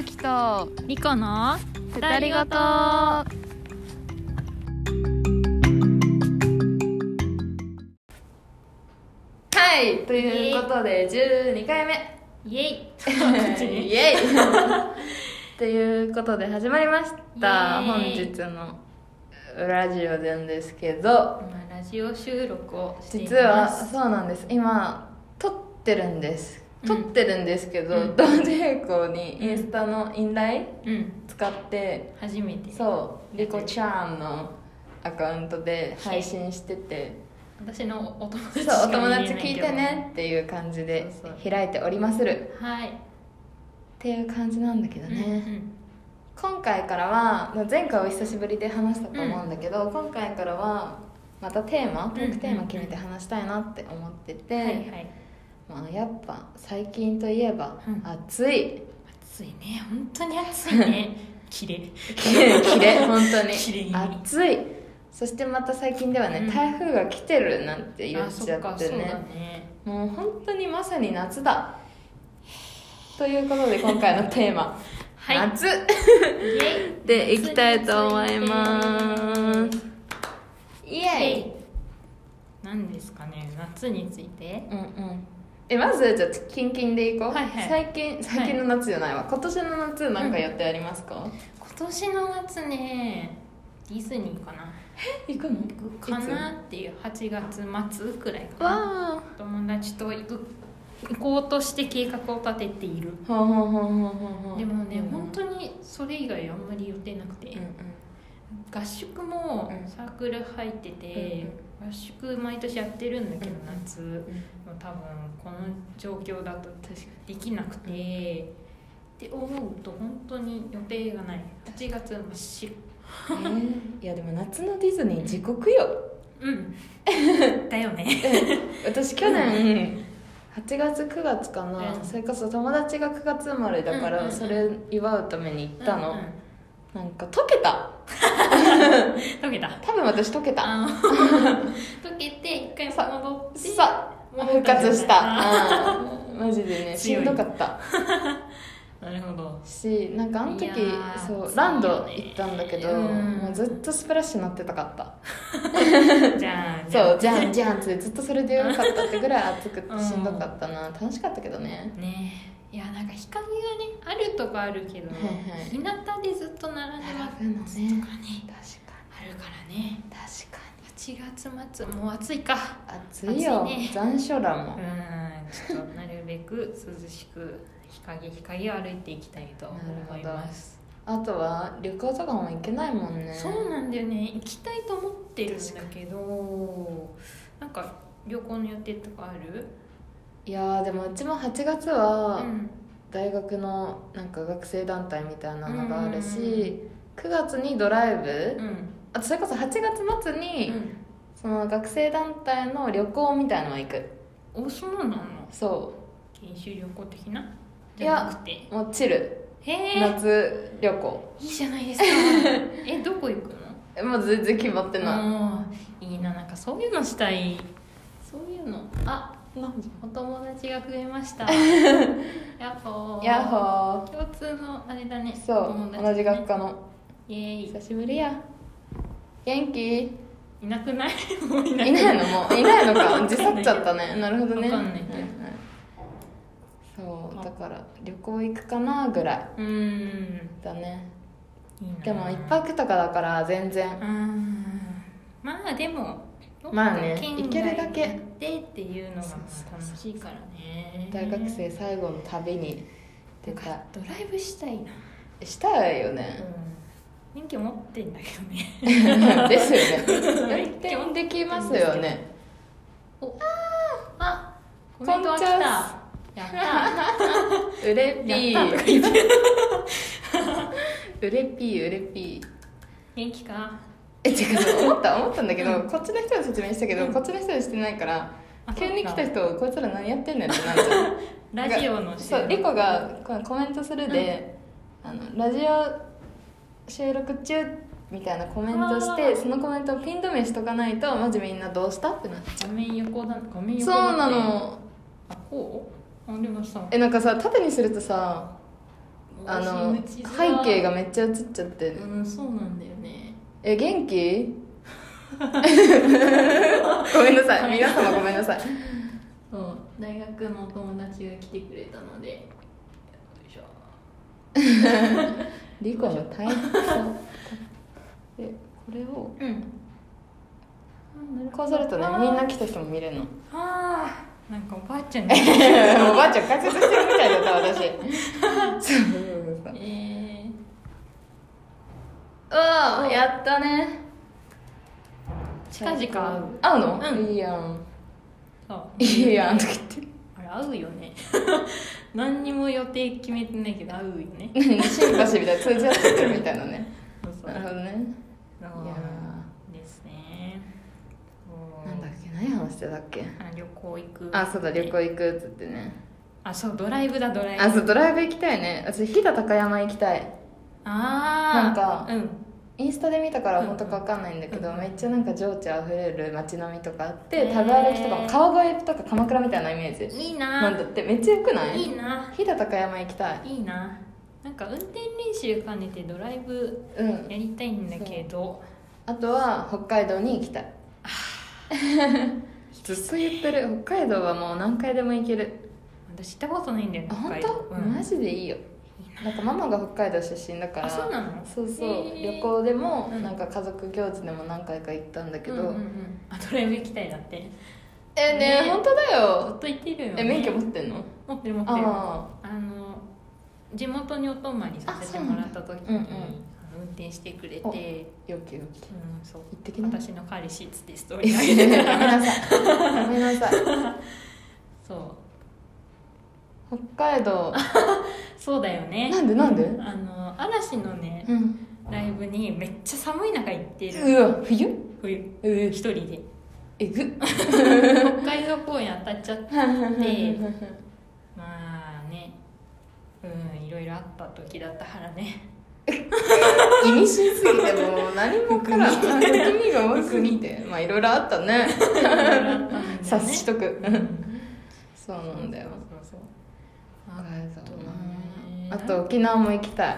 ゆきと。リコの。二人ごと。はい。ということで12回目イエイ。イエイ。ということで始まりました。本日のラジオなんですけど。今ラジオ収録をしています。実はそうなんです。今撮ってるんです。うん撮ってるんですけど、うん。同時並行にインスタのインラインうん。使って初めて。そう。リコちゃんのアカウントで配信してて。私のお友達そうお友達聞いてねっていう感じで開いておりまする。っはい。ていう感じなんだけどね、うん今回からは前回お久しぶりで話したと思うんだけど、今回からはまたテーマトークテーマ決めて話したいなって思ってて、はいまあ、やっぱ最近といえばうん。暑い。暑いね。本当に暑いね。綺麗きれきれ本当に。きれいに。暑い。そしてまた最近ではね、うん。台風が来てるなんて言っちゃってね。ね。もう本当にまさに夏だ。ということで今回のテーマ、はい。夏。でいきたいと思います。イエイ。何ですかね。夏について。うんうんえまずじゃあキンキンでいこう、はいはい。最近最近の夏じゃないわ、今年の夏なんか予定ありますか、今年の夏ねディズニーかな。行くの？行くかなっていう8月末くらいかな。わ友達と行く行こうとして計画を立てている。でもね、うん。本当にそれ以外あんまり予定なくて、うん合宿もうん。サークル入ってて、合宿毎年やってるんだけど、うん夏多分この状況だとできなくて、って思うと本当に予定がない。8月真っ白。えー。いやでも夏のディズニー地獄よ。うん。だよね。私去年8月9月かな、うん。それこそ友達が9月生まれだから、それ祝うために行ったの、うんうん。なんか溶けた。溶けた。多分私溶けた。溶けて一回戻って。さ戻復活した。うん。マジでねしんどかった。なるほど。しなんかあの時そうランド行ったんだけど、うん。もうずっとスプラッシュ乗ってたかった。じゃあそうじゃんじゃんってずっとそれでよかったってぐらい暑くてうんしんどかったな。楽しかったけどね。ね。いやなんか日陰がねあるとこあるけど、はいはい。日向でずっと並んでますとかね。確かあるからね。に確か8月末もう暑いか。に暑いよ。ね。残暑だもん。うん。ちょっとなるべく涼しく日陰日陰を歩いていきたいと思います。あとは旅行とかも行けないもんね。そうなんだよね。行きたいと思ってるんだけどなんか旅行の予定とかある？いやーでもうちも8月はうん。大学のなんか学生団体みたいなのがあるうんし9月にドライブうんあとそれこそ8月末にうん。その学生団体の旅行みたいのは行く。おそうなの？そ研修旅行的な？いじやゃなくて？うもうチル。へえ。夏旅行。いいじゃないですか。えどこ行くの？えもう全然決まってなうんいいな。なんかそういうのしたい。そういうの。あお友達が増えました。やっほー。ヤッホ共通のあれだね。ーそうね。同じ学科の。イエーイ。久しぶりや元気？いいなくない？もういなないの？もういないのか。自去っちゃったね。なるほどね。わかんないけど。はいはいそうだから旅行行くかなぐらいうーん。だね。でも一泊とかだから全然。まあでもまあね県行けるだけ外行っていうのが楽しいからね。大学生最後の旅に出たい。ドライブしたいな。したいようん。ね免許持ってんだけどね。ですよね。運転できますよね。あコメントが来た。やった。うれぴやったとかー うれぴーうれぴー。元気か？え違う思った思ったんだけど、うん。こっちの人は説明したけど、うん。こっちの人はしてないからあ急に来た人こいつら何やってんねんってなっちゃう。ラジオのそうリコがコメントするで、あのラジオ収録中みたいなコメントしてそのコメントをピン止めしとかないとマジみんなどうしたってなっちゃ画面横だ画面う横だそうなの。あこう？あでもさえなんかさ縦にするとさあの背景がめっちゃ映っちゃって。うんそうなんだよね。え元気？ごめんなさい。皆様ごめんなさい。そう大学のお友達が来てくれたのでよいしょ リコの大変さでこれをうん。こうするとねみんな来た人も見れるの。ああなんかおばあちゃんに。おばあちゃん解説してるみたいだった私。そうそうそうえうわやったね。ー、近々会う。会うの、うん。いいやん。そう。いいやんとか言って。あれ会うよね何にも予定決めてないけど会うよね。何シンパシーみたいな通じ合ってるみたいなね。そうそう。なるほどね。いいやですね。ーなんだっけ何話してたっけ？あ旅行行く。あそうだ旅行行くっつってね。あそうドライブだドライブ。あそうドライブ行きたいね。私飛騨高山行きたい。あーなんかうんインスタで見たから本当か分かんないんだけど、うんめっちゃなんか情緒あふれる街並みとかあって、食べ歩きとかも川越とか鎌倉みたいなイメージいいな。んなだって。めっちゃよくない？いいな。飛騨高山行きたいいいな。なんか運転練習兼ねてドライブうん。やりたいんだけど。あとは北海道に行きたい。ずっと言ってる。北海道はもう何回でも行ける。私行ったことないんだよね北海道。当、うん。マジでいいよなんかママが北海道出身だからあそうなの？そうそう、旅行でもうん。なんか家族行事でも何回か行ったんだけど、うんうんうん。あドライブ行きたいだって。えねね本当だずよっと行ってるよね。え免許持ってんの？持ってる持ってる。ああの地元にお泊まりさせてもらった時に、うなんだ。うん運転してくれて、よきよき行そう。ってきな。私の彼氏っつってストーリーや上げてめたなさい。やめなさい。そう北海道。そうだよね。なんでなんで？あの嵐のねうん。ライブにめっちゃ寒い中行ってる。うわ冬？冬。え一人で。えぐっ。北海道公園当たっちゃって。まあね。うんいろいろあった時だったからね。意味深すぎてもう 何もからん。含みが多すぎて。まあいろいろあったね。察しとく。うん。そうなんだよあと沖縄も行きたい。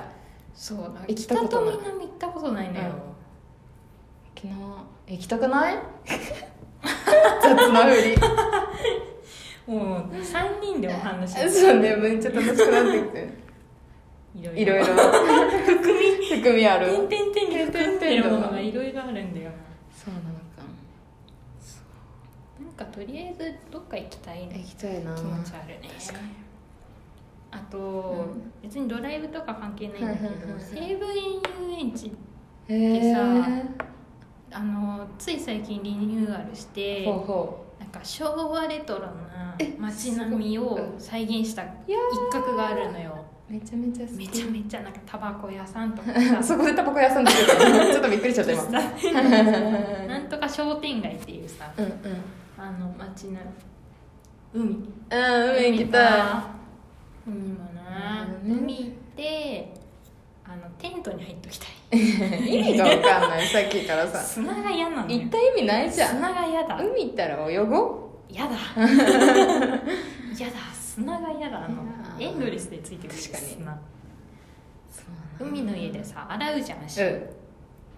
そうだ行ったことない。北と南行ったことないのよ、沖縄？行きたくない？雑なふり。もう3人でお話しそうねめっちゃ楽しくなってきて。いろいろ。いろ含み。含みある。点々点に含んでるものがいろいろあるんだよな。そうなのか。なんかとりあえずどっか行きたい行きたいな。気持ちあるね。確かにあと、うん。別にドライブとか関係ないんだけど西武園遊園地へえでさあのつい最近リニューアルしてなんか昭和レトロなえ街並みを再現した一角があるのよ。うめちゃめちゃめちゃめちゃなんかタバコ屋さんとかさ。そこでタバコ屋さんで ちょっとびっくりしちゃった今。なんとか商店街っていうさうんうん。あの街の海。うん海行きた海もな、ね海行ってあのテントに入っときたい。い意味が分かんない。さっきからさ。砂が嫌なのよ。行った意味ないじゃん。砂が嫌だ。海行ったら泳ご嫌だ。嫌だ。砂が嫌だ。あのエンドレスでついてくる。確かに。砂。そう海の家でさ洗うじゃん足、う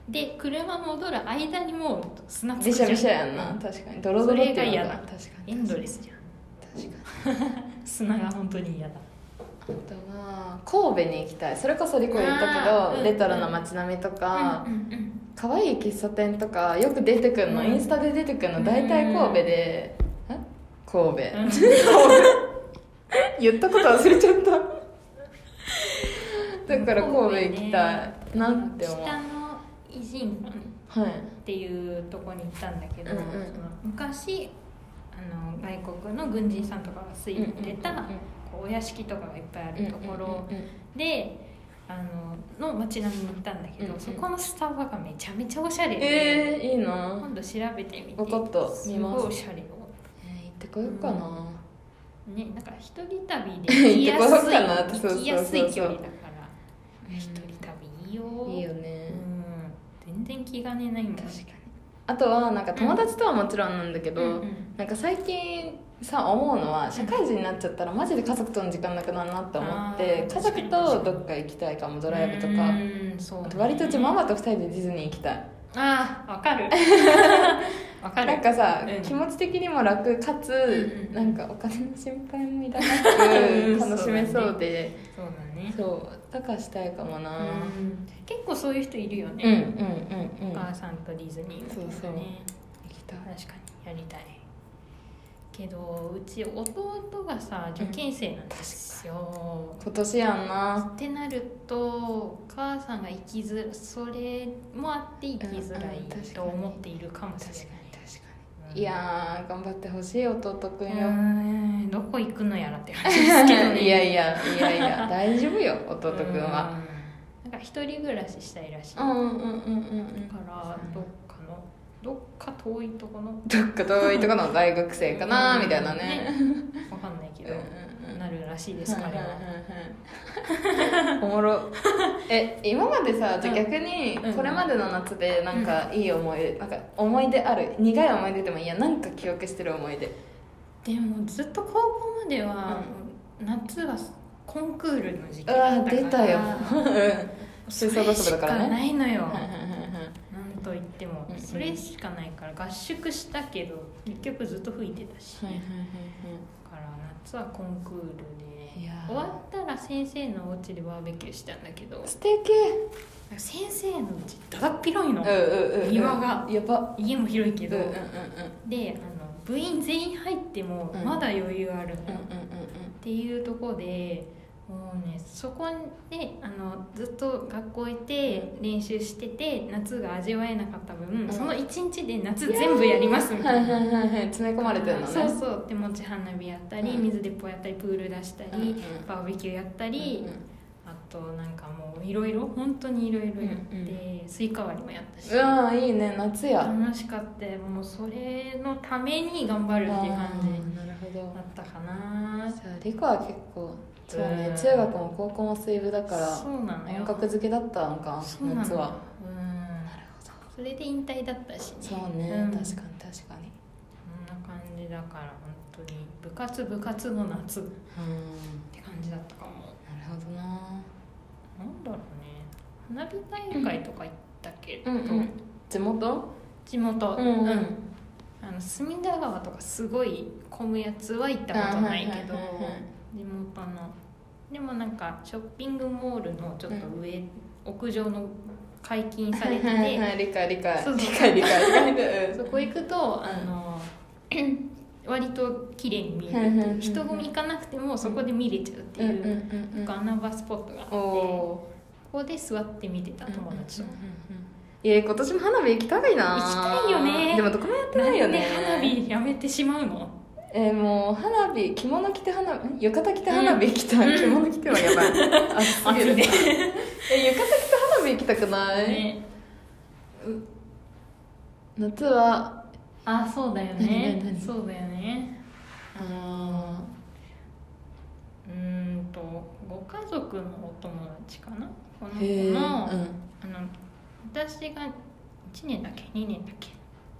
で車戻る間にもう砂んつくじゃん。びしゃびしゃやんな。うん確かに。ドロドロってそれが嫌だ。確かに。エンドレスじゃん。確かに。砂が本当に嫌だ。あとは神戸に行きたい。それこそリコ言ったけど、あーうんレトロな街並みとかうんうんうん。可愛、い喫茶店とかよく出てくるの、うんインスタで出てくるの。大体神戸で、え？神戸、うん。言ったこと忘れちゃった。だから神戸行きたいなって思う。北の偉人っていうとこに行ったんだけど、昔あの外国の軍人さんとかが住んでた、こうお屋敷とかがいっぱいあるところうんうんうんであのの街並みに行ったんだけど、うんうん。そこのスタバがめちゃめちゃおしゃれで、えー、いいな。今度調べてみて。わかった。す見ます。ごいおしゃれよ。えー、行ってこようかな、ねなんか一人旅で 行きやすい行きやすい距離だから。一人旅いいよ。いいよね、うん、全然気兼ねないんだ。確かにあとはなんか友達とはもちろんなんだけど、うんうん。なんか最近さ思うのは社会人になっちゃったらマジで家族との時間なくなるなって思って家族とどっか行きたいかもドライブとか。うんそうだね。あと割とうちママと2人でディズニー行きたいああわかる。わかる。なんかさ、うん。気持ち的にも楽かつ、うんうんなんかお金の心配もいらなうん。く楽しめそうで。そうだね。そう。だからしたいかもな。うん。結構そういう人いるようんうんね、うんうん。お母さんとディズニーみたいなね。そうそう。行きたい。確かにやりたいけどうち弟がさ受験生なんですよ、今年やんな。ってなるとお母さんが生きづらそれもあって生きづらいと思っているかもしれない。確かうん。にいやー頑張ってほしい弟くんよ、うん。どこ行くのやらって感じですけどね。いやいやいやいや大丈夫よ弟くんは。うん。なんか一人暮らししたいらしい、うんうんうんうんうん。からどっどっか遠いとこのどっか遠いとこの大学生かなみたいなね。わかんないけど、なるらしいです彼は、おもろ。え今までさじゃあ逆にうんこれまでの夏でなんかいい思い出なんか思い出ある苦い思い出でもいいやなんか記憶してる思い出。でもずっと高校までは、夏はコンクールの時期だったから出たよ。そ吹奏楽部だからねないのよ、と言ってもそれしかないから合宿したけど結局ずっと吹いてたし、だから夏はコンクールで終わったら先生のお家でバーベキューしたんだけど。素敵。先生のうちだだっ広いの、庭が。やば。家も広いけど、であの部員全員入ってもうん。まだ余裕あるの。っていうとこでもうねそこであのずっと学校行って練習してて夏が味わえなかった分、うん。その一日で夏全部やりますみたいな。はいはいはいはい。詰め込まれてるのね。そうそう。手持ち花火やったり、うん。水鉄砲やったりプール出したり、うんうん。バーベキューやったり、うんあとなんかもういろいろ本当にいろいろやって、うんスイカ割りもやったし、うわーいいね。夏や。楽しかった。もうそれのために頑張るっていう感じなるほど。だったかなじゃあ理科は結構そうねうん。中学も高校も水部だからそうなのよ。音楽好きだったんかそうなの。夏は。うん。なるほそれで引退だったしね。どそうね、ん。確かに確かに。そんな感じだから本当に。部活部活の夏。っうんて感じだったかも。なるほどな。なんだろうね。花火大会とか行ったけど、うんうん。地元？地元。うんうん。あの隅田川とかすごい混むやつは行ったことないけど。あはいはいはいはいでもなんかショッピングモールのちょっと上、屋上の解禁されてて、理解理解。そう理解理解。そこ行くとあの割と綺麗に見える人混み行かなくてもそこで見れちゃうっていう、うんうんうんうん穴場スポットがあっておこおこで座って見てた友達。と、いや今年も花火行きたいな行きたいよね。でもどこもやってないよね。花火やめてしまうの？えー、もう花火着物着て花火浴衣着て花火行きたい、着物着てはやばい。暑すぎる。え浴衣着て花火行きたくない、ね。夏はあそうだよ何ねそうだよね。あうーんとご家族のお友達かな？この子ーへえうん。の,、あの私が1年だっけ？2年だっけ？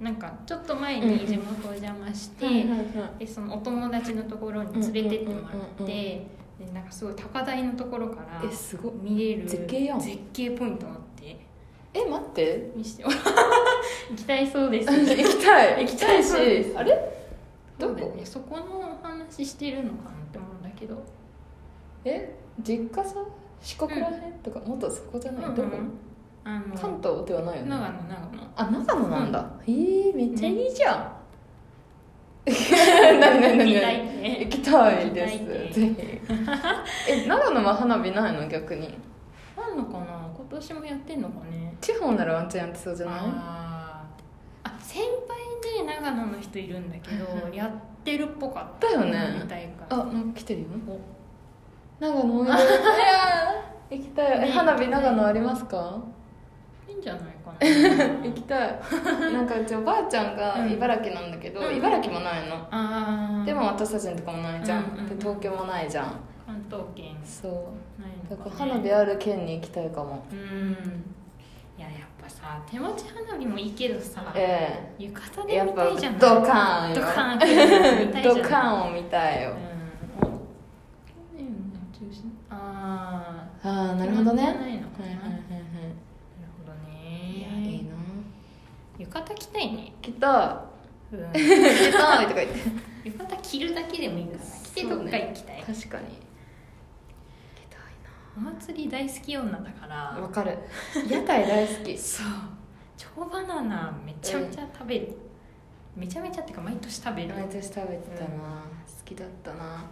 なんかちょっと前に地元お邪魔して、そのお友達のところに連れてってもらって、なんかすごい高台のところからえすごい。見れる絶景絶景ポイントがあって。え待って。見して。行きたいそうです。行きたい。行きたいし。あれ？どこ？そこのお話してるのかなって思うんだけど。え実家さ四国らへん、とかもっとそこじゃない、どこ？あの関東ではないよね。長野長野。あ長野なんだ、えー、めっちゃいいじゃん、何何何何？行きたいね。行きたいです。行きたいね。ぜひ。え長野は花火ないの逆に？あんのかな？今年もやってんのかね？地方ならワンチャンやってそうじゃない？あー。あ先輩で長野の人いるんだけどやってるっぽかった。だよね。みたいから。あなんか来てるよ。お。長野おいでいやー。行きたい。えね。花火長野ありますか？じゃないかな。行きたい。なんかうちおばあちゃんがうん。茨城なんだけど、うん。茨城もないの。でも私たちのとこもないじゃん、うんうんうんで東京もないじゃん。関東圏。そう。ないだからね花火ある県に行きたいかも。うん。いややっぱぱさ手持ち花火もいいけどさ、え浴え。やっぱ衣で見たいじゃんドカーンよ。ドカーンって見たいじゃんドカーンを見たいよ、うん。おうん。中心ああああなるほどねはい決まってないのかなはいはいはいなるほどいやいいねな浴衣着たいね、きっと「うん、着たい」とか言って。浴衣着るだけでもいいから。着てどっか行きたい、確かに。着たいお祭り大好き女だかなら。わかる。屋台大好き。そう。チョコバナナめちゃめちゃ食べる、めちゃめちゃってか毎年食べる毎年食べてたな、好きだったな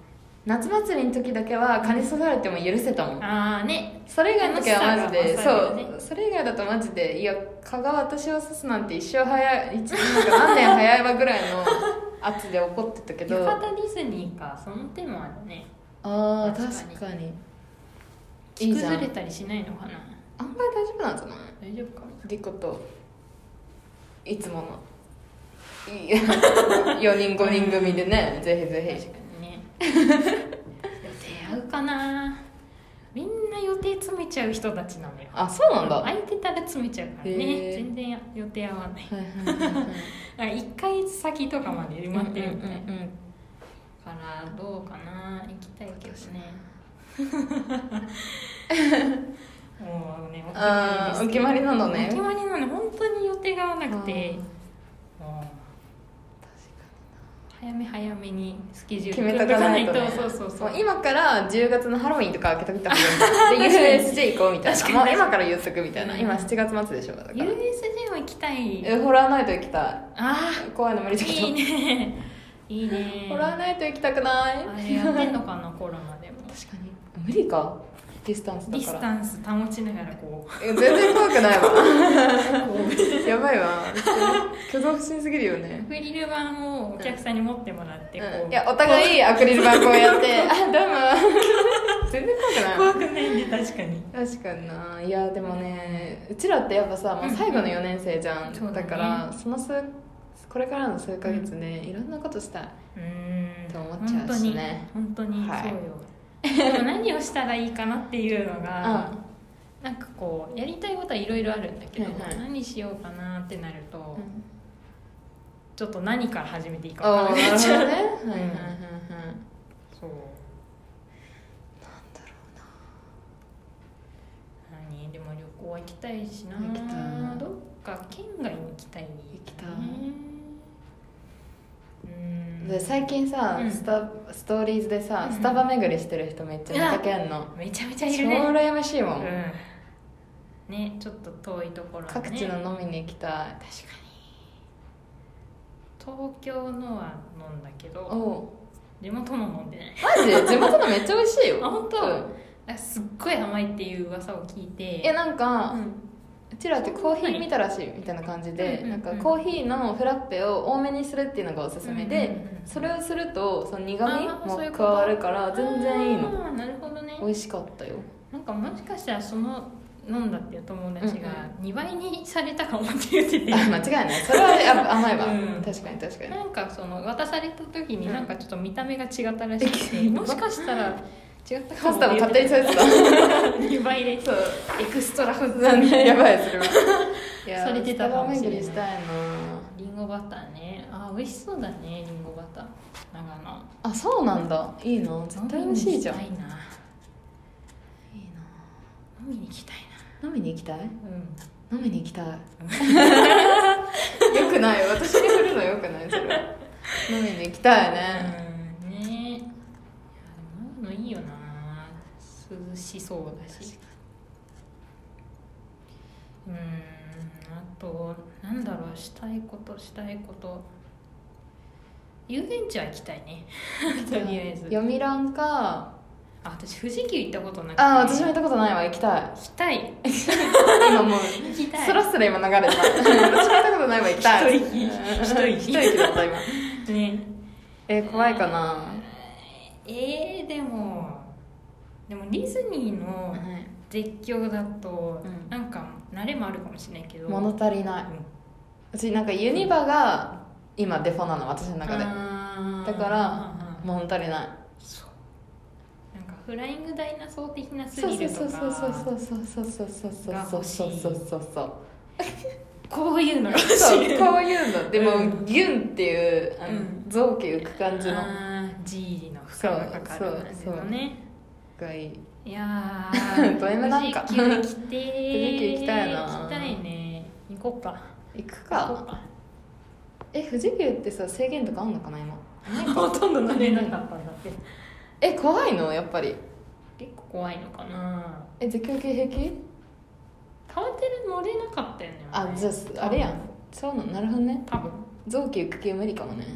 夏祭りの時だけは蚊に刺されても許せたもんああね。それ以外の時はマジで、ねそう。それ以外だとマジでいや蚊が私を刺すなんて一生早い一なんか何年早いわぐらいの圧で怒ってたけど。浴衣ディズニーかその手もあるね。ああ確確かに。い着崩れたりしないのかな。案外大丈夫なんじゃない？大丈夫かリコといつもの。い4人5人組でねぜひぜひ確かにね予定合うかな。みんな予定詰めちゃう人たちなのよ。あそうなんだ。は空いてたら詰めちゃうからへねー全然予定合わない。いはいはいはい。なんか1ヶ月先とかまで埋まってるみたいな、からどうかな。行きたいけどね。もうねあーお決まりなのね。お決まりなの。本当に予定が合わなくて。もう早め早めにスケジュール決めとかないと,、ね、そうそうそう。今から10月のハロウィンとか開けときた方がいい で USJ 行こうみたいな。もう今から言っとくみたいな。うん。今7月末でしょだから。USJ も行きたい。えホラーナイト行きたい。あ怖いの無理だけど。あいいね。いいね。ホラーナイト行きたくない。あれやってんのかなコロナでも。確かに。無理かディスタンスディスだからタンス保ちながらこう。全然怖くないわ。こ やばいわ。挙動不審すぎるよね。うアクリル板をお客さんに持ってもらってこう、うん。いやお互いアクリル板こうやって「あどうも」全然怖くない怖くないね確かに。確かにな。いやでもねうちらってやっぱさもう最後の4年生じゃん、そうだね。だからその数これからの数ヶ月ね、いろんなことしたい。うーん。と思っちゃうしね。本当に。本当にはいそうよ、でも何をしたらいいかなっていうのが、うなんかこうやりたいことはいろいろあるんだけど、はいはい。何しようかなってなると、ん。ちょっと何から始めていいか分からなくなっちゃうねはいはいはいはいそう。何？でも旅行は行きたいしな。行きたい。などっか県外に行きたい、ね、行きたい。うんで最近さ、うん。スタストーリーズでさ、うん。スタバ巡りしてる人めっちゃ見かけんの、めちゃめちゃ超いるね。羨ましいもん、うん。ねちょっと遠いところ、ね、各地の飲みに行きたい。確かに。東京のは飲んだけどお地元の飲んでないマジ？で地元のめっちゃ美味しいよ。あ本当。うん。なんかすっごい甘いっていう噂を聞いて。えなんか、ううんちらってコーヒー見たらしいみたいな感じで、なんかコーヒーのフラッペを多めにするっていうのがおすすめで、それをするとその苦味も加わるから全然いいの。なるほどね。美味しかったよ。なんかもしかしたらその飲んだっていう友達がうん2倍にされたかもって言ってて、あ間違いない。それはや甘いわ、うん。確かに確かに。なんかその渡された時にうんなんかちょっと見た目が違ったらしくて、もしかしたら違ったパスタも勝手にされてた。2倍でそうエクストラフード残念。やばいそれは。いやされてたかもしれないしたいな。リンゴバターね。あ美味しそうだねリンゴバター。長野。あそうなんだ。いいな絶対美味しいじゃん。いい飲みに行きたいな。飲みに行きたいな。飲みに行きたい？なうん。飲みに行きたい。よくない。私に振るのよくないそれ。は飲みに行きたいね。うんよな。涼しそうだし。うんあとなんだろうしたいことしたいこと。遊園地は行きたいね。とりあえず。読み欄か。あ私富士急行ったことなくて。あ私も行ったことないわ。行きたい。行きたい。今もう行きたい。スラスラ今流れてた 私も行ったことないわ行きたい。一息うん一息一息だった今。ね。えー怖いかなえー、でもでもディズニーの絶叫だと、うなんか慣れもあるかもしれないけど。物足りない、うちなんかユニバが今デフォなの私の中で。だから物足りない。そう。なんかフライングダイナソー的なスそうそうそうそうそうそうそうそうそうそうそうそうそうそうこういうのそうこういうのでも、うんギュンっていうあのうん造形浮く感じのー G の負荷がかかる感じのね。がいいいやー ド M なんか。富士急行きてー。富士急行きたいな。行きたいね。行こうか。行く行こうか。かえ富士急ってさ制限とかあんのかな今？ほとんど乗れなかったんだって。え怖いの？やっぱり。結構怖いのかな。え絶叫系平気？川手で乗れなかったよねあじゃああれやん。そうなのなるほどね。多分。臓器浮く系無理かもね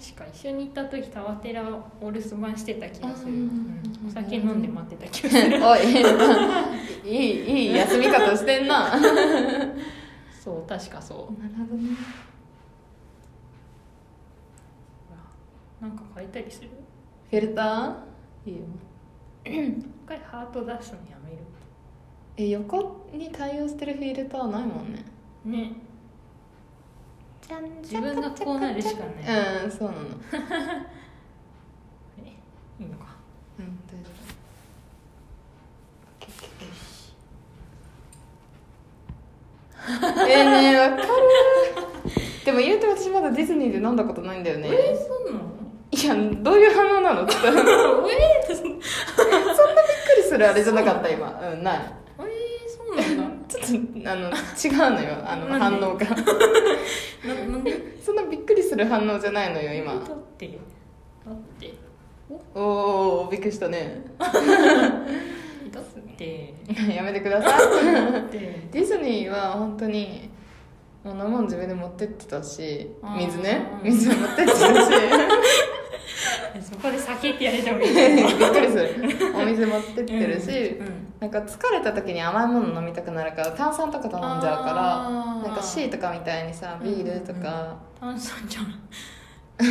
確か一緒に行った時タワテラお留守番してた気がする、うんうんお酒飲んで待ってた気がする。おいいいいい休み方してんな。な るそう確かそう。ほどね。なんか変えたりする？フィルター？いいよ。一回ハート出すのやめる。え横に対応してるフィルターないもんね。ね自分がこうなるしかない。うんそうなの。いいのか。うん大丈夫。えーねわかるでも言うて私まだディズニーで飲んだことないんだよね。えー、そうなの？いやどういう反応なの？ちょっとびっくりするあれじゃなかった今。うんない。えー、そうなんだちょっとあの違うのよあの反応が。ななんで？そんなびっくりする反応じゃないのよ今。だって。だって。おおびっくりしたね。だって。やめてください。ディズニーは本当にもう飲むもん自分で持ってってたし水ね。うん。水持ってってたしそこで酒ってやれてもいい びっくりする。お水持ってってるし、うんうんなんか疲れた時に甘いもの飲みたくなるから炭酸とか頼んじゃうからなんか C とかみたいにさビールとか、炭酸じゃん。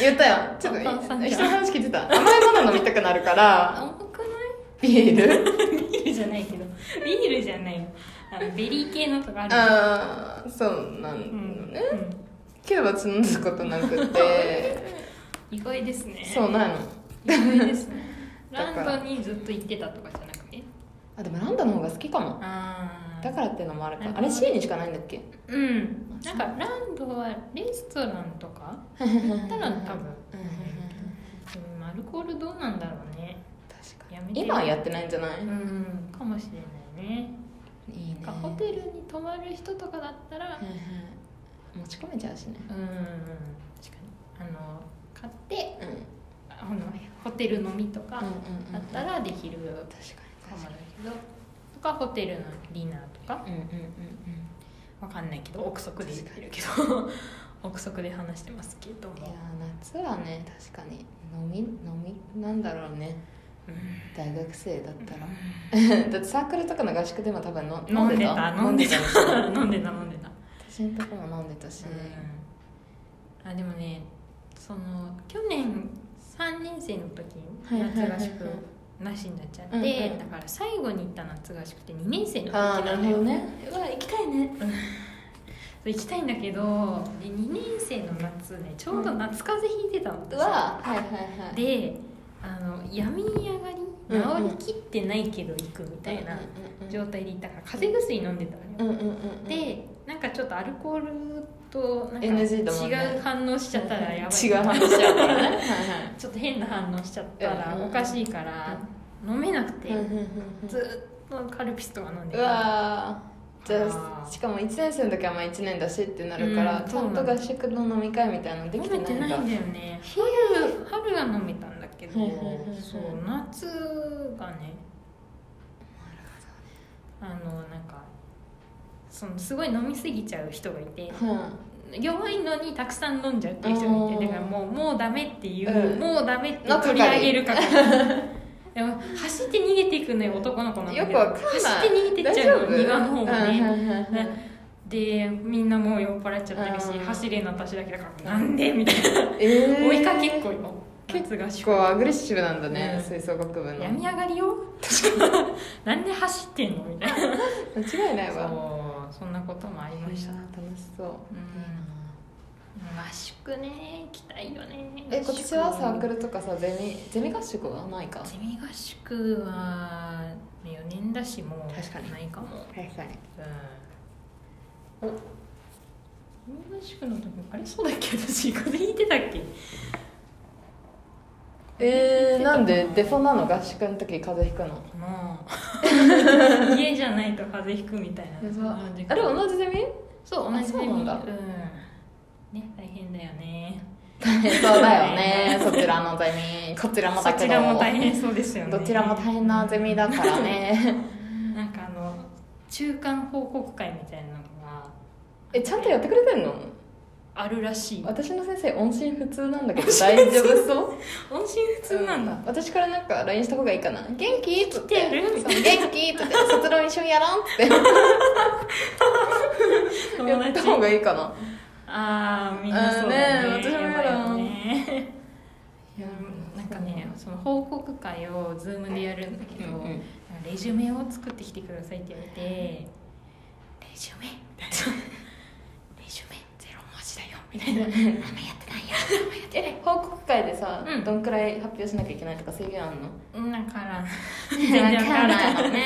言ったよ。ちょっと人の話聞いてた。甘いもの飲みたくなるから甘くないビール？ビールじゃないけどビールじゃないよ。あのベリー系のとかあるああそうなうんんね、うんけど私飲んだことなくて意外ですね。そうないの。意外ですね。ランドにずっと行ってたとかじゃなくて？あでもランドの方が好きかも。だからっていうのもあるか。あれ C にしかないんだっけ？うん。なんかランドはレストランとか？行ったら多分。うん。アルコールどうなんだろうね。確かやめてに今はやってないんじゃない、うん。かもしれないね。いいね。ホテルに泊まる人とかだったら持ち込めちゃうしね。うん。確かに。あの買ってうん。あのホテル飲みとかうんうんうんだったらできる。確かかもだけど。とかホテルのディナーとか。にうんうんうん。わかんないけど憶測で言ってるけど。憶測で話してますけど。うんいやも、夏はね確かに飲み飲みなんだろうね。うん大学生だったら。だってサークルとかの合宿でも多分の飲んでた飲んでた。飲んでた。飲んでた私のとこも飲んでたし、あでもねその去年3年生の時はいはいはいはい。夏合宿なしになっちゃって、うんうん。だから最後に行った夏合宿って2年生の時なんだよ。どね。うわ行きたいね。行きたいんだけどで2年生の夏ねちょうど夏風邪ひいてたの、うわはいはいはい。であの病み上がり治りきってないけど行くみたいな状態で行ったから風邪薬飲んでたのよ、うんうんうんうん。でなんかちょっとアルコールとなんか NG だもんね。違う反応しちゃったらやばい。違う話しちゃうからね。はいはい。ちょっと変な反応しちゃったらうん。おかしいから飲めなくてずっとカルピスとか飲んでうわー。じゃあしかも1年生の時はまあ1年だしってなるから、うんちゃんと合宿の飲み会みたいなので飲きてないんだ。めてないんだよね。春春は飲めたんだけどそう夏がねあのなんかそのすごい飲みすぎちゃう人がいてうん。弱いのにたくさん飲んじゃうっていう人がいてだからもうもうダメっていう、うん。もうダメって取り上げる係でも走って逃げていくのよ男の子なんだけど。走って逃げてっちゃう庭の方がね、でみんなもう酔っ払っちゃってるしうん。走れんの私だけだからなんで？みたいな。えー。追いかけっこよ結構アグレッシブなんだね、うん。吹奏楽部の。病み上がりよ。確かに。なんで走ってんの？みたいな。間違いないわそんなこともありました。楽しそう、ん。いいな合宿ね。行きたいよね。え今年はサークルルとかさゼミゼミ合宿はないか？ゼミ合宿は4年だしもう確かに。ないかも。確かに。うん。おゼミ合宿の時あれ？そうだっけ？私風邪ひいてたっけ？えー、なんでデフォなの？合宿の時風邪ひくの？まあ家じゃないと風邪ひくみたいな。あれ同じゼミ？そう同じゼミ。うなんだ。うん。ね大変だよね。そうだよね。そちらのゼミ。こちらもだけど。そちらも大変そうですよね。どちらも大変なゼミだからね。なんかあの中間報告会みたいなのが。えちゃんとやってくれてんの？あるらしい。私の先生音信不通なんだけど 大丈夫そう？音信不通なんだ、私からなんか LINE した方がいいかな？元気？っつって。元気？っつって。卒論一緒にやらん？って。やった方がいいかな？ああみんなそうだね。ね私もやだね。いやなんかねその報告会を Zoom でやるんだけど、うんうん。レジュメを作ってきてくださいって言われてレジュメ？みたいなレジュメゼロ文字だよみたいな。あんまやってないよ え報告会でさ、うん。どんくらい発表しなきゃいけないとか制限あんの？うんなんから 全然わからないのね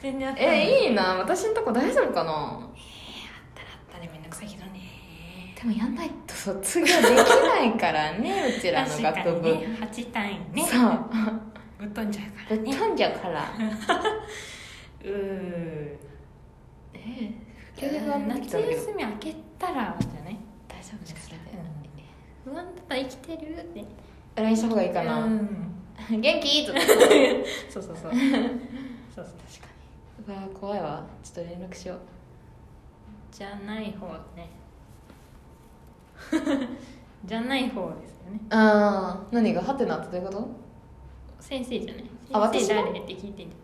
全然わからないえいいな。私のとこ大丈夫かな？あったらあったでめんどくさいけどね。でもやんないと卒業できないからね うちらの確学部、かにね。8単位ね。そう。ぶっ飛んじゃうからね。ぶっ飛んじゃうから。うー。え急に不安になってきたんだけ？ど夏休み明けたらじゃない？大丈夫です。かね不安だったら生きてるって LINE した方がいいかな、うん。元気っつってそうそうそうそうそう確かにうわ怖いわちょっと連絡しようじゃない方ねじゃない方ですよねああ何がハテナってどういうこと先生じゃないあ先生私の誰って聞いてん。じゃない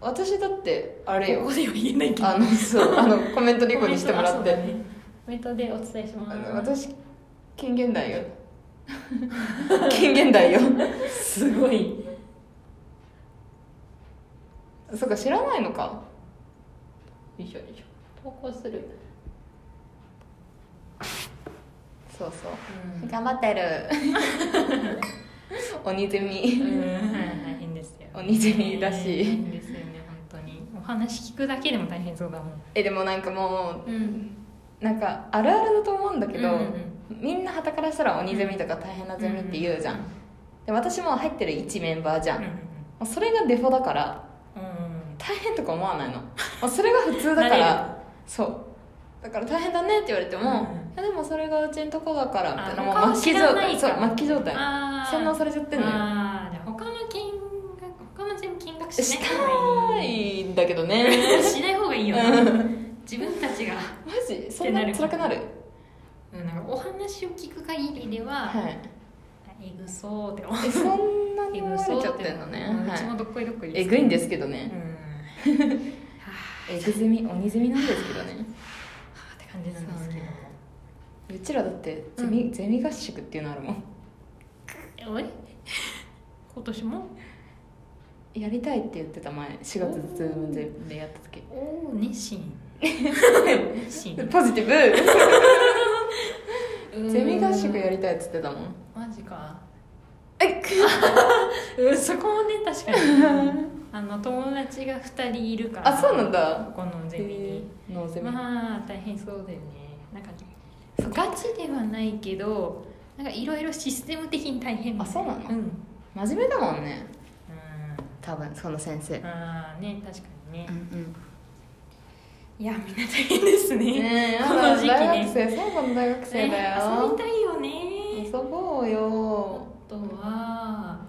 私だってあれよここでは言えないけどあのそうあのコメントリコにしてもらって、ねメントでお伝えします。あの私近現代よ。近現代よ。すごい。そうか知らないのか。よいしょよいしょ投稿する。そうそう。うん。頑張ってる。鬼ゼミ。うん大変ですよ。鬼ゼミらしい。大変ですよね本当に。お話聞くだけでも大変そうだもん。えでもなんかもうん。うなんかあるあるだと思うんだけど、うんうんみんなはたからしたら鬼ゼミとか大変なゼミって言うじゃん、で私も入ってる1メンバーじゃん、うんもうそれがデフォだからうん大変とか思わないの。もうそれが普通だからそう。だから大変だねって言われても、うんいやでもそれがうちのとこだからみたいなあもう末期状態そう末期状態。洗脳されちゃってんのよ。他の見学他の全部見学ししない方がたいんだけどね。しない方がいいよねうん自分たちがマジ？そんな辛くなる？うんなんかお話を聞く限りでは、はい。えぐそうって思う。えそんなにえ思われちゃっっててんのね、うちはもどっこいどっこいえぐいんですけどね、うん。は えぐゼミ鬼ゼミなんですけどね。あって感じなんですけども。うちらだってゼミ,、ゼミ合宿っていうのあるもん。えおい？今年も？やりたいって言ってた前4月ズームででやった時。おお熱心。ポジティブ。うん。ゼミ合宿やりたいっつってたもん。マジか。え うんそこもね確かに。あの友達が2人いるから。あそうなんだ。ここのゼミに。ノーゼミ、まあ大変そうだよね。なんかガチではないけどなんかいろいろシステム的に大変あそうなの？うん。真面目だもんね。う多分その先生。んああね確かにね。う、んいやみんな大変ですうんね。ねえこの時期ね。大学生最後の大学生だね遊よびたいよね。遊ぼうよ。あとは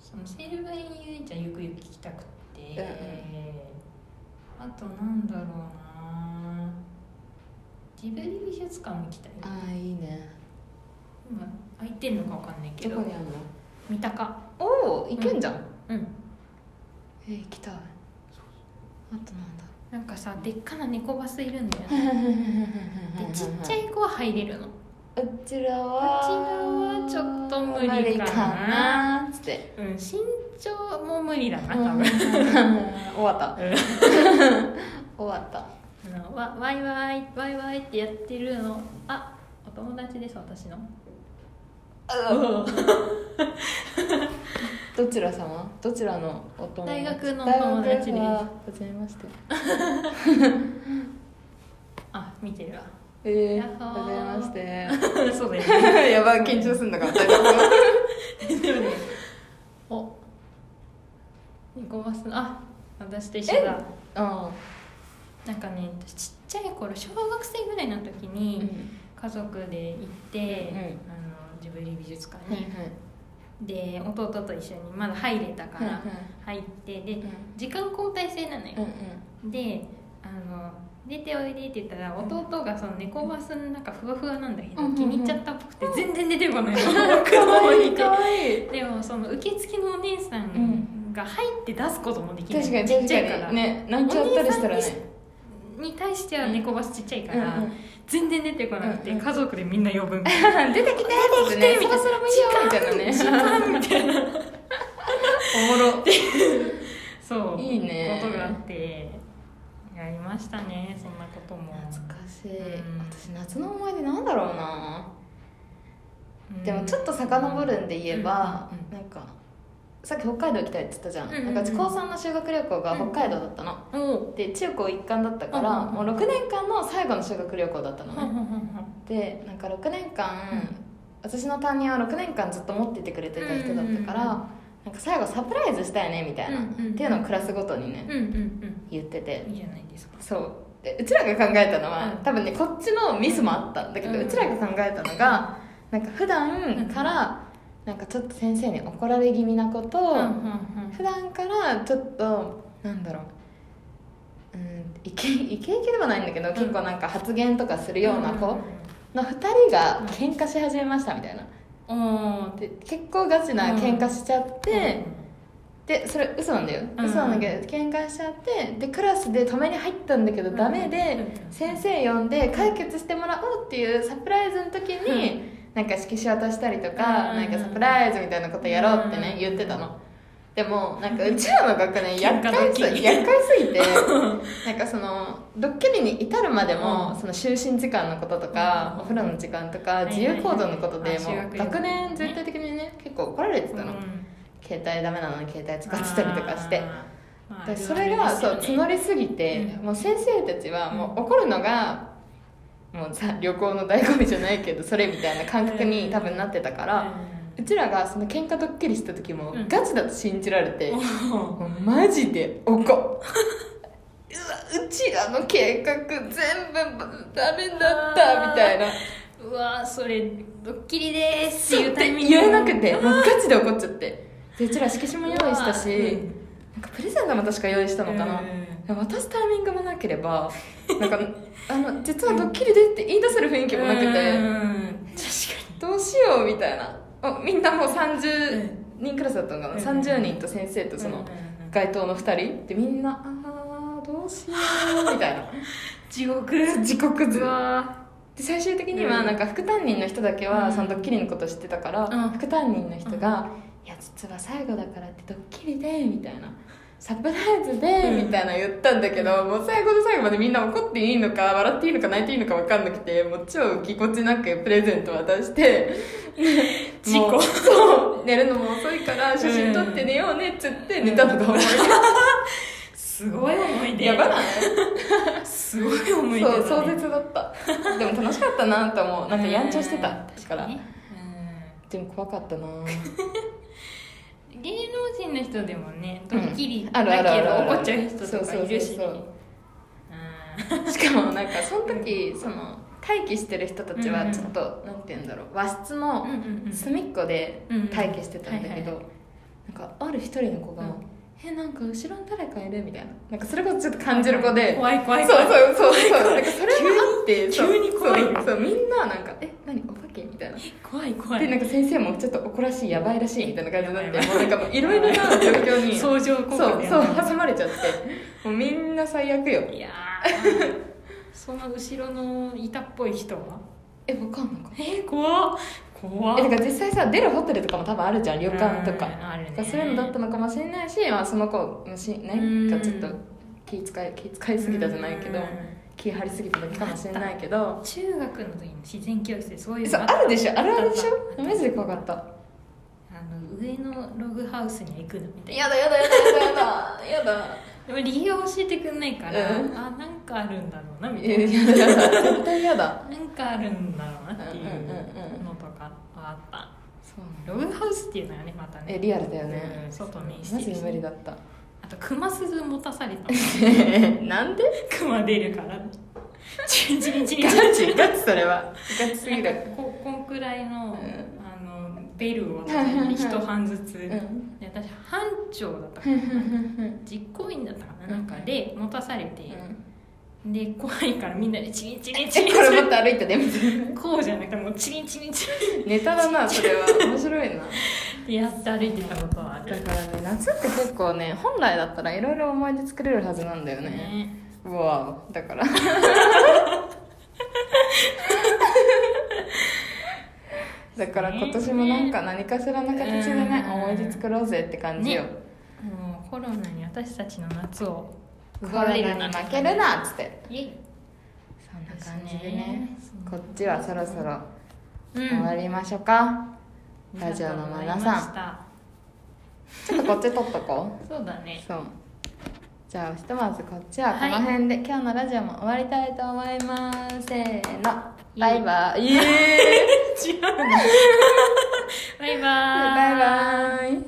そのセルバイン遊園地はゆくゆく行きたくて、うんあとなんだろうな。ジブリ美術館も行きたいああいいね。今空いてんのかわかんないけど。どこにあんの？三鷹。おお行けんじゃん、うんえ行きたい。あとなんだ。なんかさでっかな猫バスいるんだよね。でちっちゃい子は入れるの。うちらはうちらはちょっと無理かな。なつって。うん身長も無理だな多分、終わった。うん。終わった。あのわワイワイワイワイってやってるの。あ友達です私のどちら様？どちらのお友達？大学のお友達ですははじめまして。あ見てるわ。えー、やっほー。はじめまして。そうだよね。やばい緊張すんだから大丈夫。お。ニコバスあ私と一緒だ。あなんかね私ちっちゃい頃小学生ぐらいの時あに家族で行って、うんあのジブリ美術館はいに、で弟と一緒にまだ入れたから入ってでうん。時間交代制なのよ、うんであの出ておいでって言ったら弟がその猫バスの中ふわふわなんだけど、うんうんうん。気に入っちゃったっぽくて全然出てこないの。う ん奥の方にいでもその受付のお姉さんが入って出すこともできない、確かにちっ確ちゃいから。ねなんちゃったりしたらね。に対しては猫バスちっちゃいから、うんうん。全然出てこなくて、家族でみんな呼ぶ。みたいな出てきて出てきてみたいなそろそろもいいよみたいなね。時間。みたいなおもろそういいねことがあってやりましたねそんなことも懐かしい、うん私夏の思い出なんだろうなうんでもちょっと遡るんで言えば、うんうんうんなんかさっき北海道行きたいって言ったじゃん,、うんうんうん。なんか高3の修学旅行が北海道だったの、おうで中高一貫だったから、うんうんうん。もう6年間の最後の修学旅行だったのね、でなんか6年間、うん。私の担任は6年間ずっと持っててくれてた人だったから、なんか最後サプライズしたいねみたいな、っていうのをクラスごとにね、言ってて。うんいいじゃないですか。そう。でうちらが考えたのは、うん。多分ねこっちのミスもあったんだけど、ううんちらが考えたのがなんか普段からなんかちょっと先生に怒られ気味なことを、うんうんうん。普段からちょっとなんだろう。うんイケ イケイケではないんだけど、結構なんか発言とかするような子の2人が喧嘩し始めましたみたいな。うん。で結構ガチな喧嘩しちゃって、でそれ嘘なんだよ、うん嘘なんだけど喧嘩しちゃってでクラスで止めに入ったんだけどダメで、うん先生呼んで解決してもらおうっていうサプライズの時に、なんか色紙渡したりとか、うん。なんかサプライズみたいなことやろうってね、うん言ってたの。でもなんかうちらの学年厄介す厄介すぎて なんかそのドッキリに至るまでも、うん。その就寝時間のこととか、うん。お風呂の時間とかいはい自由行動のことであもう修学年全体的にね結構怒られてたの、携帯ダメなのに携帯使ってたりとかして。でそれがそう募りすぎて、うん。もう先生たちはもう怒るのがもうさ旅行の醍醐味じゃないけどそれみたいな感覚に多分なってたから、うちらがその喧嘩ドッキリした時もうん。ガチだと信じられて、もうマジで怒うわうちらの計画全部ダメだったみたいな。うわそれドッキリですっていうタイミング。言えなくてもうガチで怒っちゃって。でうちら色紙も用意したし、うん。なんかプレゼントも確か用意したのかな、渡すタイミングもなければ なんかあの実はドッキリでって言い出せる雰囲気もなくて、うん。確かどうしようみたいな。あみんなもう30人クラスだったのかな、うん。30人と先生とにその該当の2人。でみんなあーどうしようみたいな。地獄。自国図うわで最終的にはうん。なんか副担任の人だけはうん。そのドッキリのこと知ってたから、うん。副担任の人が「いや実は最後だからってドッキリで」みたいな「サプライズで」うん。みたいな言ったんだけど、もう最後の最後までみんな怒っていいのか笑っていいのか泣いていいのか分かんなくてもう超ぎこちなくプレゼント渡して 事故。そう寝るのも遅いから写真撮って寝ようねっつって寝たのが思いすごい思い出。出やばない。すごい思い出そう壮絶だった。でも楽しかったなと思う。なんかやんちゃしてたうん。確から。ねでも怖かったな。うん芸能人の人でもねドッキリうんだけど怒っちゃう人とかいるしね。そうそうそうそう。しかもなんかその時その待機してる人たちはちょっと、なんて言うんだろう。和室の隅っこでうん待機してたんだけど、はい。なんかある一人の子がうん「えなんか後ろに誰かいる?」みたいな。なんかそれこそちょっと感じる子で。怖い怖いそう怖い。そうそうそうなんかそれもあってそう。急に怖い。そうそうみんななんか「え何？お化け?」みたいな。怖い怖い。でなんか先生もちょっと怒らしい？やばいらしいみたいな感じになってもうなんかもういろいろな状況に。相乗効そう果でそう挟まれちゃって。もうみんな最悪よ。いやー。その後ろの板っぽい人は？えわかんなかっえー、怖っ怖たえだから実際さ出るホテルとかも多分あるじゃん旅館とか。ね。そういうのだったのかもしれないし、まあ、その子もしねうん。がちょっと気遣い気遣いすぎたじゃないけどうん。気張りすぎただけかもしれないけど。中学の時の自然教室でそういうのあるでしょ？あるあるでしょ？マジで怖かった。あの上のログハウスには行くのみたいな。やだやだやだやだやだ やだ。でも理由を教えてくんないから、うん。あなんかあるんだろうなみたいな。やだやだ絶対やだ。なんかあるんだろうなっていう。うんうんうんはあった。ログハウスっていうのはねまたね。えリアルだよね。うん外面しマジでて無理だった。あと熊鈴持たされたの。なんで？熊出るから。チリチリチリガチリチガチそれは。ガチすぎる。ここんくらいの,、ん。あのベルを渡一班ずつ、うん。で私班長だったかな。実行委員だったかな。なんかで持たされて、で怖いからみんなでチリチリチリえこれ持って歩いたいな。こうじゃなくてもうチリチリチネタだなそれは。面白いな。リやって歩いてたことはある。だからね夏って結構ね本来だったらいろいろ思い出作れるはずなんだよね。ね。うわだから。だから今年もなんか何かしらの形でねうん。思い出作ろうぜって感じよ、もうコロナに私たちの夏をコロルドに負けるなっつって。そんな感じでね。こっちはそろそろ終わりましょうか、うん、ラジオの皆さん。ちょっとこっち取っとこう。そうだね。そう。じゃあひとまずこっちはこの辺で、はい、今日のラジオも終わりたいと思います。せーの。バイ。バイイエーイ。違うバイバイ。バイバイ。